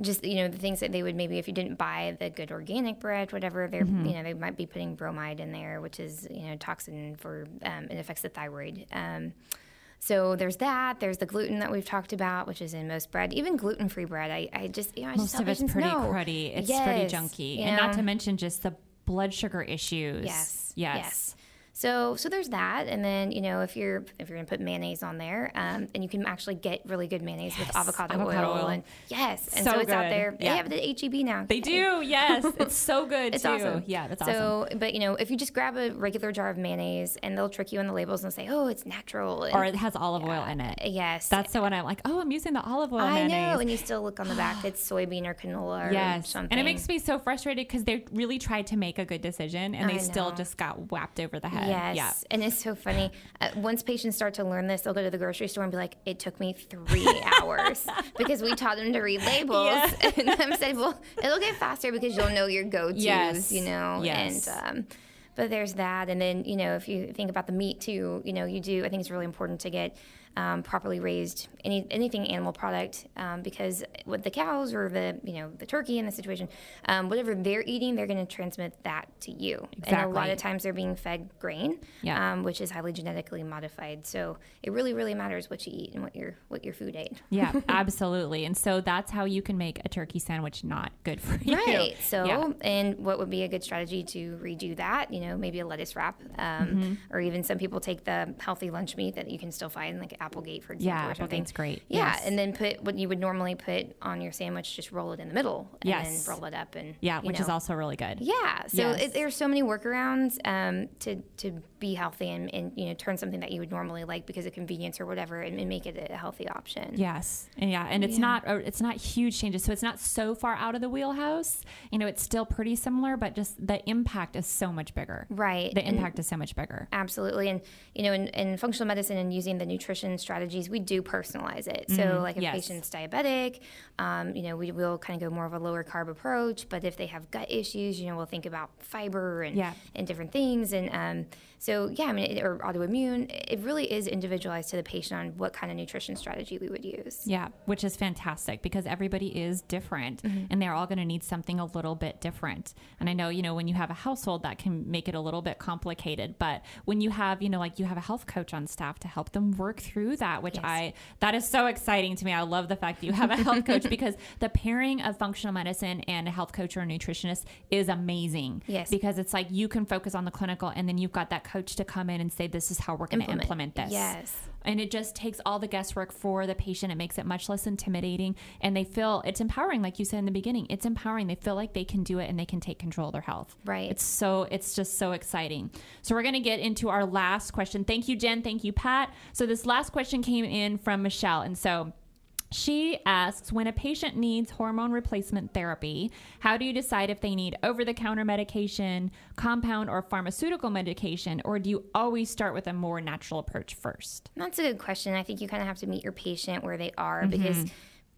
just you know the things that they would maybe if you didn't buy the good organic bread, whatever. They're Mm-hmm. you know they might be putting bromide in there, which is you know toxin for um, it affects the thyroid. Um, so there's that. There's the gluten that we've talked about, which is in most bread, even gluten-free bread. I, I just you know I just Most tell of it's pretty no. cruddy. It's pretty junky. And not to mention just the blood sugar issues. Yes. Yes. Yes. So so there's that, and then you know if you're if you're gonna put mayonnaise on there, um, and you can actually get really good mayonnaise with avocado, avocado oil, oil. and yes, and So so, it's out there. Yeah. They have it at HEB now. They do. Yes. It's so good It's too. awesome. Yeah, that's awesome. so, but you know, if you just grab a regular jar of mayonnaise and they'll trick you on the labels and say, "Oh, it's natural," and, Or it has olive oil in it. yes, That's the one I'm like, oh, I'm using the olive oil I mayonnaise. know, and you still look on the back; it's soybean or canola or Yes, something. and it makes me so frustrated because they really tried to make a good decision and they still just got whapped over the head. Yes, Yeah. and it's so funny. Uh, once patients start to learn this, they'll go to the grocery store and be like, "It took me three hours because we taught them to read labels." Yeah. and I'm saying, "Well, it'll get faster because you'll know your go-tos, Yes. you know." Yes. And um, but there's that. And then, you know, if you think about the meat too, you know, you do, I think it's really important to get um, properly raised any anything animal product um, because with the cows or the you know the turkey in the situation, um, whatever they're eating, they're going to transmit that to you. Exactly. And a lot of times they're being fed grain, Yeah. um, which is highly genetically modified. So it really really matters what you eat and what your what your food ate. Yeah, absolutely. And so that's how you can make a turkey sandwich not good for you. Right. So, Yeah. and what would be a good strategy to redo that? You know, maybe a lettuce wrap, um, Mm-hmm. or even some people take the healthy lunch meat that you can still find, like Applegate, for example, Yeah. Applegate's great. Yeah, Yes. and then put what you would normally put on your sandwich, just roll it in the middle, and Yes. then roll it up, and Yeah, which is also really good. Yeah, so Yes. it, there's so many workarounds um, to to be healthy and, and you know turn something that you would normally like because of convenience or whatever and, and make it a healthy option. Yes, and yeah, and it's Yeah. not uh, it's not huge changes, so it's not so far out of the wheelhouse. You know, it's still pretty similar, but just the impact is so much bigger. Right. The and- impact is so much bigger. Absolutely. And, you know, in, in functional medicine and using the nutrition strategies, we do personalize it. So, like if yes. a patient's diabetic, um, you know, we will kind of go more of a lower carb approach. But if they have gut issues, you know, we'll think about fiber and, Yeah. and different things. And um, so, yeah, I mean, it, or autoimmune, it really is individualized to the patient on what kind of nutrition strategy we would use. Yeah, which is fantastic because everybody is different Mm-hmm. and they're all going to need something a little bit different. And I know, you know, when you have a household, that can make it a little bit complicated. But when you have, you know, like you have a health coach on staff to help them work through that, which Yes. I, that is so exciting to me. I love the fact that you have a health coach because the pairing of functional medicine and a health coach or a nutritionist is amazing. Yes. Because it's like you can focus on the clinical and then you've got that coach to come in and say, this is how we're going to Implement. implement this Yes. and it just takes all the guesswork for the patient. It makes it much less intimidating, and they feel it's empowering, like you said in the beginning. It's empowering. They feel like they can do it and they can take control of their health. Right. It's so it's just so exciting. So we're gonna get into our last question. Thank you, Jen. Thank you, Pat. So this last question came in from Michelle, and so. She asks When a patient needs hormone replacement therapy, how do you decide if they need over the counter medication, compound, or pharmaceutical medication, or do you always start with a more natural approach first? That's a good question. I think you kind of have to meet your patient where they are Mm-hmm. because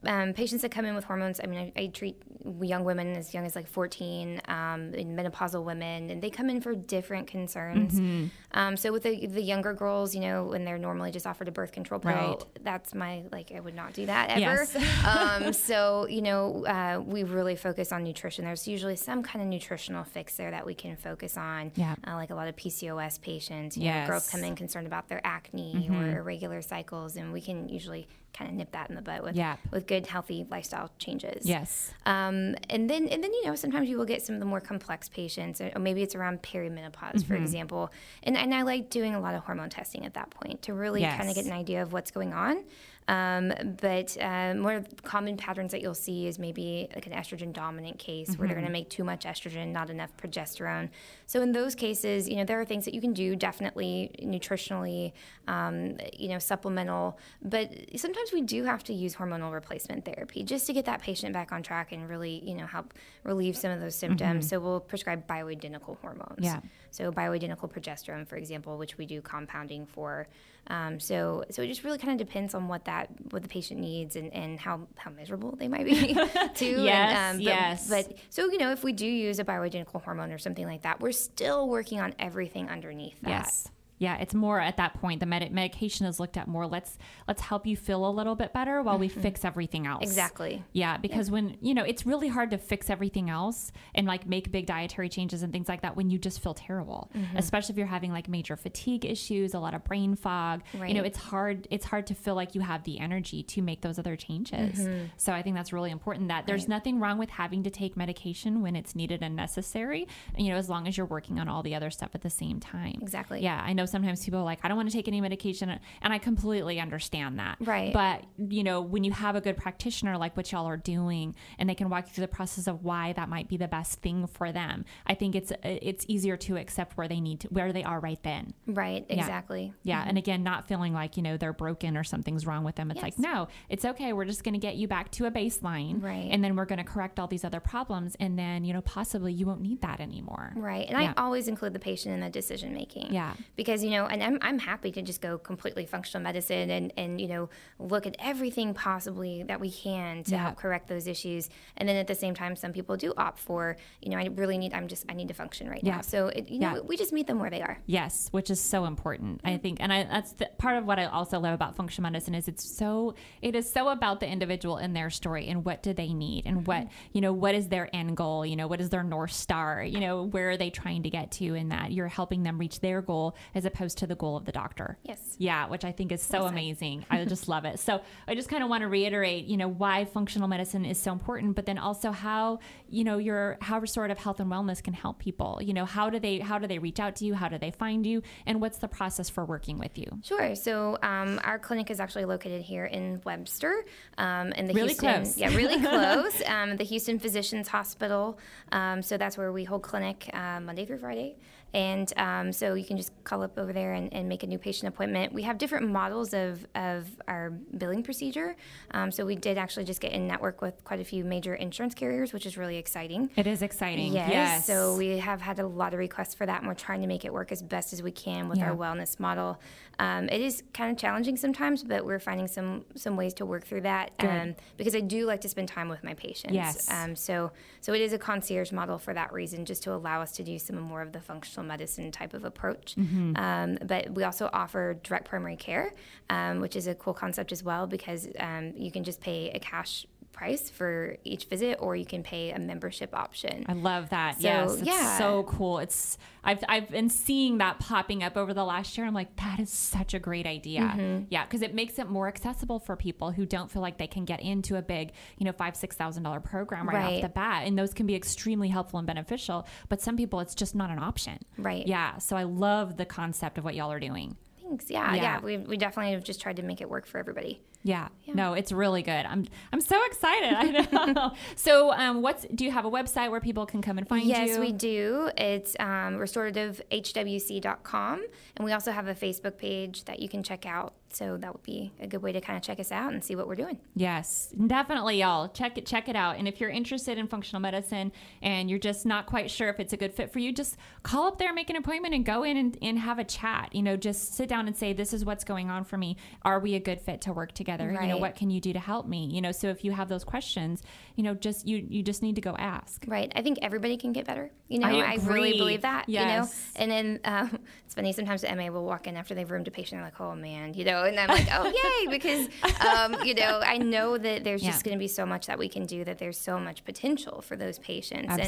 um, patients that come in with hormones, I mean, I, I treat young women as young as like 14, um, and menopausal women, and they come in for different concerns. Mm-hmm. Um, so with the, the younger girls, you know, when they're normally just offered a birth control pill, Right. that's my, like, I would not do that ever. Yes. um, so, you know, uh, we really focus on nutrition. There's usually some kind of nutritional fix there that we can focus on. Yeah. Uh, like a lot of PCOS patients, you know, girls Mm-hmm. come in concerned about their acne or irregular cycles, and we can usually kind of nip that in the butt with Yeah. with good healthy lifestyle changes. Yes. Um, and then and then you know sometimes you will get some of the more complex patients, or maybe it's around perimenopause, for Mm-hmm. example. And and I like doing a lot of hormone testing at that point to really kind of get an idea of what's going on. Um, but um, one of the common patterns that you'll see is maybe like an estrogen dominant case where they're Mm-hmm. going to make too much estrogen, not enough progesterone. So in those cases, you know, there are things that you can do definitely nutritionally, um, you know, supplemental. But sometimes we do have to use hormonal replacement therapy just to get that patient back on track and really, you know, help relieve some of those symptoms. So we'll prescribe bioidentical hormones. Mm-hmm. Yeah. So bioidentical progesterone, for example, which we do compounding for. Um, so so it just really kind of depends on what that what the patient needs and, and how, how miserable they might be too. Yes, and, but, yes. But so you know if we do use a bioidentical hormone or something like that, we're still working on everything underneath that. Yes. Yeah, it's more at that point. The med- medication is looked at more. Let's let's help you feel a little bit better while we fix everything else. Exactly. Yeah, because when you know it's really hard to fix everything else and like make big dietary changes and things like that when you just feel terrible. Mm-hmm. Especially if you're having like major fatigue issues, a lot of brain fog. right. You know, it's hard. It's hard to feel like you have the energy to make those other changes. Mm-hmm. So I think that's really important. That there's nothing wrong with having to take medication when it's needed and necessary. You know, as long as you're working on all the other stuff at the same time. Exactly. Yeah, I know sometimes people are like, I don't want to take any medication, and I completely understand that. Right. But you know, when you have a good practitioner like what y'all are doing, and they can walk you through the process of why that might be the best thing for them, I think it's uh, it's easier to accept where they need to where they are right then. Right. Exactly. Yeah, mm-hmm. and again, not feeling like you know they're broken or something's wrong with them. It's like, no, it's okay. We're just going to get you back to a baseline, Right. And then we're going to correct all these other problems, and then you know possibly you won't need that anymore. Right. And Yeah. I always include the patient in the decision making. Yeah. Because because you know, and I'm, I'm happy to just go completely functional medicine and and you know look at everything possibly that we can to Yeah. help correct those issues. And then at the same time, some people do opt for you know I really need I'm just I need to function right Yeah. now. So it, you know Yeah. we just meet them where they are. Yes, which is so important. I mm-hmm. think, and I, that's the, part of what I also love about functional medicine is it's so it is so about the individual and their story and what do they need and what mm-hmm. you know what is their end goal. You know what is their north star. You know where are they trying to get to, and that you're helping them reach their goal as opposed to the goal of the doctor. Yes. Yeah, which I think is so amazing. I just love it. So I just kind of want to reiterate, you know, why functional medicine is so important, but then also how, you know, your how restorative health and wellness can help people. You know, how do they how do they reach out to you? How do they find you? And what's the process for working with you? Sure. So um, our clinic is actually located here in Webster, um, in the Really Houston, close. yeah, really close. Um, the Houston Physicians Hospital. Um, so that's where we hold clinic uh, Monday through Friday. And um, so you can just call up over there and, and make a new patient appointment. We have different models of, of our billing procedure. Um, so we did actually just get in network with quite a few major insurance carriers, which is really exciting. It is exciting. Yes. Yes. So we have had a lot of requests for that, and we're trying to make it work as best as we can with Yeah. our wellness model. Um, it is kind of challenging sometimes, but we're finding some some ways to work through that. Um, because I do like to spend time with my patients. Yes. Um, so so it is a concierge model for that reason, just to allow us to do some more of the functional medicine type of approach. Mm-hmm. Um, but we also offer direct primary care, um, which is a cool concept as well because um, you can just pay a cash price for each visit, or you can pay a membership option. I love that. So, yes, it's yeah. so cool. It's I've I've been seeing that popping up over the last year. I'm like, that is such a great idea. Mm-hmm. Yeah, because it makes it more accessible for people who don't feel like they can get into a big, you know, five six thousand dollar program right, Right. off the bat, and those can be extremely helpful and beneficial. But some people, it's just not an option. Right. Yeah. So I love the concept of what y'all are doing. Thanks. Yeah, Yeah. yeah. We, we definitely have just tried to make it work for everybody. Yeah. No, it's really good. I'm I'm so excited. I know. so, um, what's do you have a website where people can come and find you? Yes, we do. It's um, restorativehwc.com. And we also have a Facebook page that you can check out. So that would be a good way to kind of check us out and see what we're doing. Yes, definitely, y'all. Check it, check it out. And if you're interested in functional medicine and you're just not quite sure if it's a good fit for you, just call up there, make an appointment, and go in and, and have a chat. You know, just sit down and say, "This is what's going on for me. Are we a good fit to work together? You know, what can you do to help me? You know, so if you have those questions, you know, just you you just need to go ask. Right. I think everybody can get better. You know, I I, really believe that. Yes. You know, and then um, it's funny. Sometimes the MA will walk in after they've roomed a patient. They're like, "Oh man," you know, and I'm like, "Oh yay!" Because um, you know, I know that there's Yeah. just going to be so much that we can do. That there's so much potential for those patients. And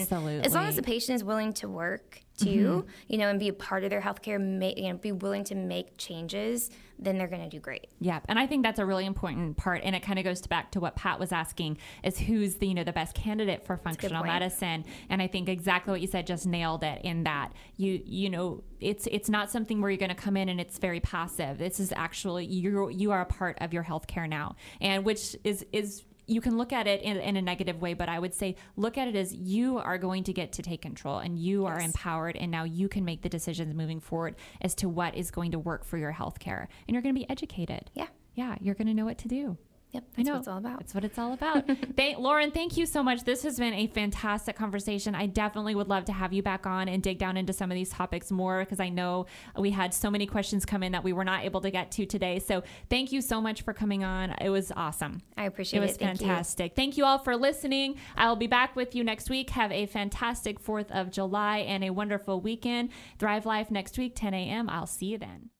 as long as the patient is willing to work too, you know, and be a part of their healthcare, ma- you know, be willing to make changes, then they're going to do great. Yeah, and I think that's a really important part, and it kind of goes back to what Pat was asking: is who's the you know the best candidate for functional medicine? And I think exactly what you said just nailed it. In that you you know it's it's not something where you're going to come in and it's very passive. This is actually you you are a part of your healthcare now, and which is is you can look at it in, in a negative way, but I would say look at it as you are going to get to take control and you are empowered, and now you can make the decisions moving forward as to what is going to work for your healthcare, and you're going to be educated. Yeah. Yeah, you're going to know what to do. Yep. I That's know. what it's all about. That's what it's all about. thank, Lauren, thank you so much. This has been a fantastic conversation. I definitely would love to have you back on and dig down into some of these topics more because I know we had so many questions come in that we were not able to get to today. So thank you so much for coming on. It was awesome. I appreciate It it. was Thank you. fantastic. Thank you all for listening. I'll be back with you next week. Have a fantastic 4th of July and a wonderful weekend. Thrive Life next week, 10 a.m. I'll see you then.